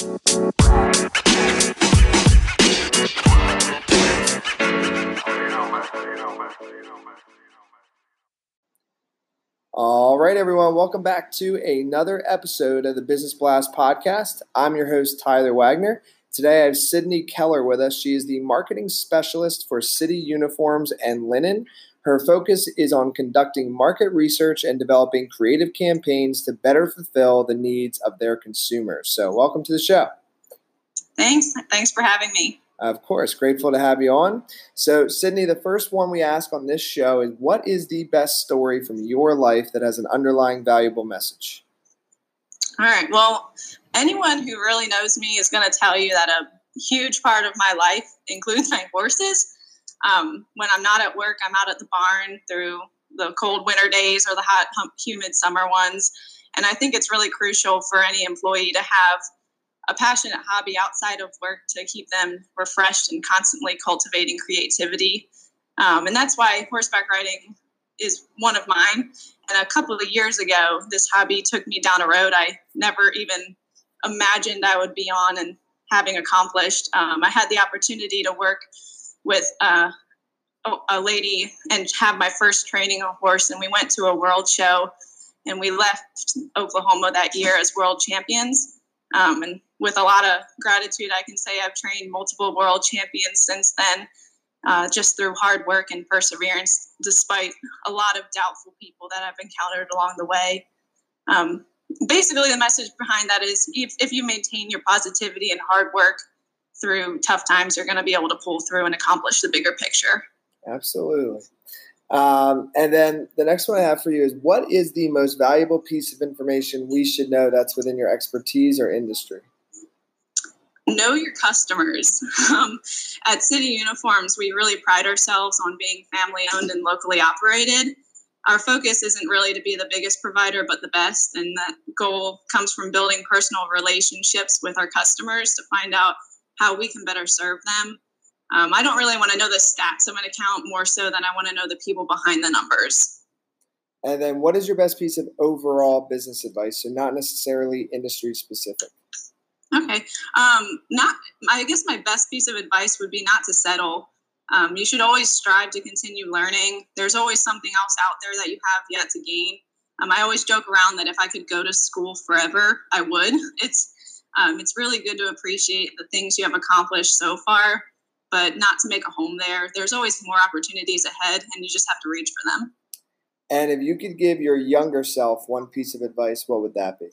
All right, everyone, welcome back to another episode of the Business Blast podcast. I'm your host, Tyler Wagner. Today I have Sydney Keller with us. She is the marketing specialist for City Uniforms and Linen. Her focus is on conducting market research and developing creative campaigns to better fulfill the needs of their consumers. So, welcome to the show. Thanks. Thanks for having me. Of course, grateful to have you on. So, Sydney, the first one we ask on this show is what is the best story from your life that has an underlying valuable message? All right. Well, anyone who really knows me is going to tell you that a huge part of my life includes my horses. Um, when I'm not at work, I'm out at the barn through the cold winter days or the hot, humid summer ones. And I think it's really crucial for any employee to have a passionate hobby outside of work to keep them refreshed and constantly cultivating creativity. Um, and that's why horseback riding is one of mine. And a couple of years ago, this hobby took me down a road I never even imagined I would be on and having accomplished. Um, I had the opportunity to work with uh, a lady and have my first training a horse, and we went to a world show, and we left Oklahoma that year as world champions. Um, and with a lot of gratitude, I can say I've trained multiple world champions since then, uh, just through hard work and perseverance, despite a lot of doubtful people that I've encountered along the way. Um, basically, the message behind that is if, if you maintain your positivity and hard work through tough times, you're going to be able to pull through and accomplish the bigger picture. Absolutely. Um, and then the next one I have for you is what is the most valuable piece of information we should know that's within your expertise or industry? Know your customers. Um, at City Uniforms, we really pride ourselves on being family owned and locally operated. Our focus isn't really to be the biggest provider, but the best. And that goal comes from building personal relationships with our customers to find out how we can better serve them. Um, I don't really want to know the stats of an account more so than I want to know the people behind the numbers. And then, what is your best piece of overall business advice? So, not necessarily industry specific. Okay. Um, not. I guess my best piece of advice would be not to settle. Um, you should always strive to continue learning. There's always something else out there that you have yet to gain. Um, I always joke around that if I could go to school forever, I would. It's um, it's really good to appreciate the things you have accomplished so far, but not to make a home there. There's always more opportunities ahead, and you just have to reach for them. And if you could give your younger self one piece of advice, what would that be?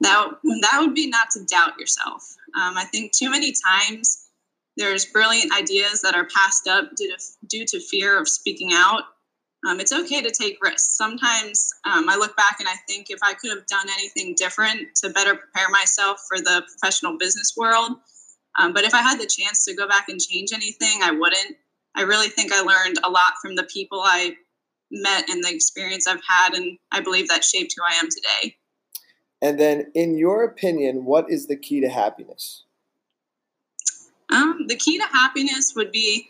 That, that would be not to doubt yourself. Um, I think too many times there's brilliant ideas that are passed up due to, due to fear of speaking out um, it's okay to take risks. Sometimes um, I look back and I think if I could have done anything different to better prepare myself for the professional business world, um, but if I had the chance to go back and change anything, I wouldn't. I really think I learned a lot from the people I met and the experience I've had, and I believe that shaped who I am today. And then, in your opinion, what is the key to happiness? Um, the key to happiness would be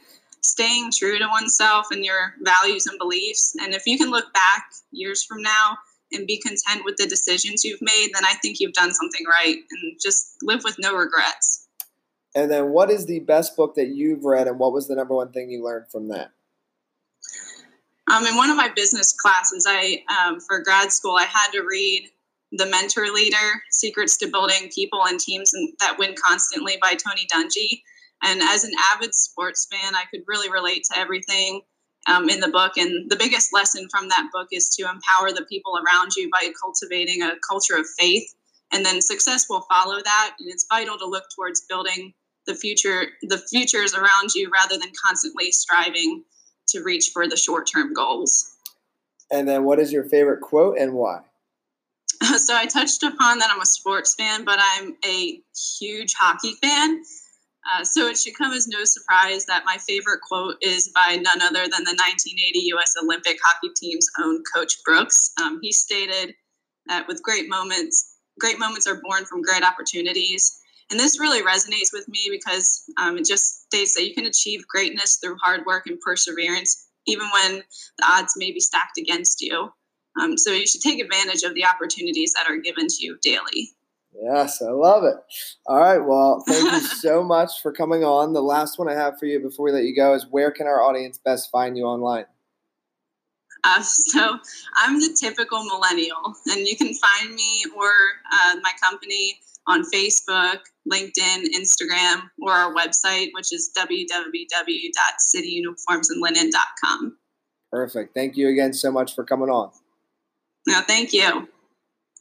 staying true to oneself and your values and beliefs. And if you can look back years from now and be content with the decisions you've made, then I think you've done something right and just live with no regrets. And then, what is the best book that you've read, and what was the number one thing you learned from that? Um, in one of my business classes, I um, for grad school, I had to read "The Mentor Leader: Secrets to Building People and Teams That Win Constantly" by Tony Dungy. And as an avid sports fan, I could really relate to everything um, in the book. And the biggest lesson from that book is to empower the people around you by cultivating a culture of faith. And then success will follow that. And it's vital to look towards building the future, the futures around you rather than constantly striving to reach for the short term goals. And then what is your favorite quote and why? So I touched upon that I'm a sports fan, but I'm a huge hockey fan. Uh, so it should come as no surprise that my favorite quote is by none other than the 1980 U.S. Olympic hockey team's own coach Brooks. Um, he stated that with great moments, great moments are born from great opportunities. And this really resonates with me because um, it just states that you can achieve greatness through hard work and perseverance, even when the odds may be stacked against you. Um, so you should take advantage of the opportunities that are given to you daily. Yes, I love it. All right. Well, thank you so much for coming on. The last one I have for you before we let you go is where can our audience best find you online? Uh, so I'm the typical millennial, and you can find me or uh, my company on Facebook, LinkedIn, Instagram, or our website, which is www.cityuniformsandlinen.com. Perfect. Thank you again so much for coming on. No, thank you.